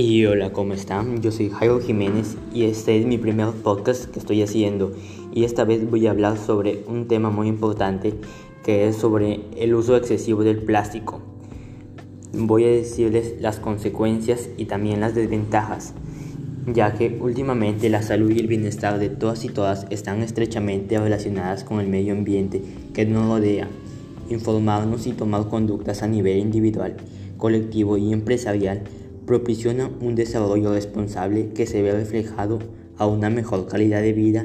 Y hola, ¿cómo están? Yo soy Jairo Jiménez y este es mi primer podcast que estoy haciendo y esta vez voy a hablar sobre un tema muy importante que es sobre el uso excesivo del plástico. Voy a decirles las consecuencias y también las desventajas, ya que últimamente la salud y el bienestar de todas y todas están estrechamente relacionadas con el medio ambiente que nos rodea. Informarnos y tomar conductas a nivel individual, colectivo y empresarial propiciona un desarrollo responsable que se ve reflejado a una mejor calidad de vida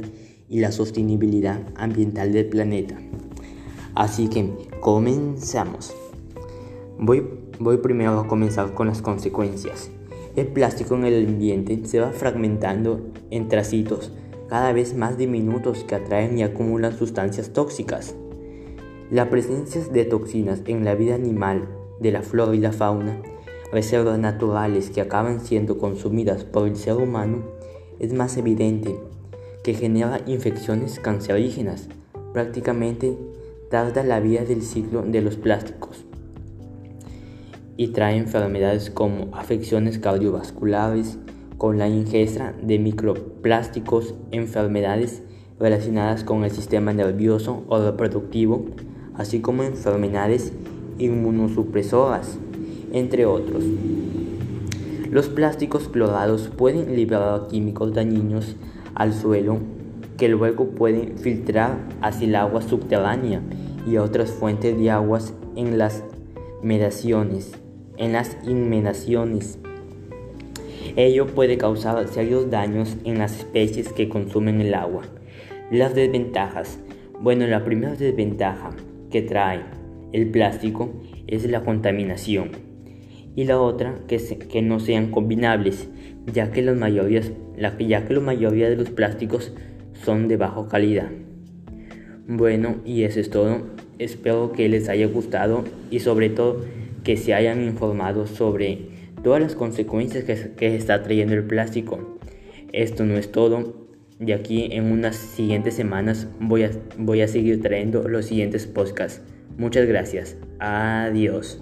y la sostenibilidad ambiental del planeta. Así que comenzamos. Voy, voy primero a comenzar con las consecuencias. El plástico en el ambiente se va fragmentando en tracitos cada vez más diminutos que atraen y acumulan sustancias tóxicas. La presencia de toxinas en la vida animal de la flora y la fauna reservas naturales que acaban siendo consumidas por el ser humano, es más evidente que genera infecciones cancerígenas. Prácticamente tarda la vida del ciclo de los plásticos y trae enfermedades como afecciones cardiovasculares con la ingesta de microplásticos, enfermedades relacionadas con el sistema nervioso o reproductivo, así como enfermedades inmunosupresoras entre otros. Los plásticos clorados pueden liberar químicos dañinos al suelo que luego pueden filtrar hacia el agua subterránea y otras fuentes de aguas en las medaciones, en las inmedaciones. Ello puede causar serios daños en las especies que consumen el agua. Las desventajas. Bueno, la primera desventaja que trae el plástico es la contaminación y la otra que, que no sean combinables, ya que, las mayorías, la, ya que la mayoría de los plásticos son de baja calidad. Bueno, y eso es todo. Espero que les haya gustado y sobre todo que se hayan informado sobre todas las consecuencias que, que está trayendo el plástico. Esto no es todo. De aquí en unas siguientes semanas voy a, voy a seguir trayendo los siguientes podcasts. Muchas gracias. Adiós.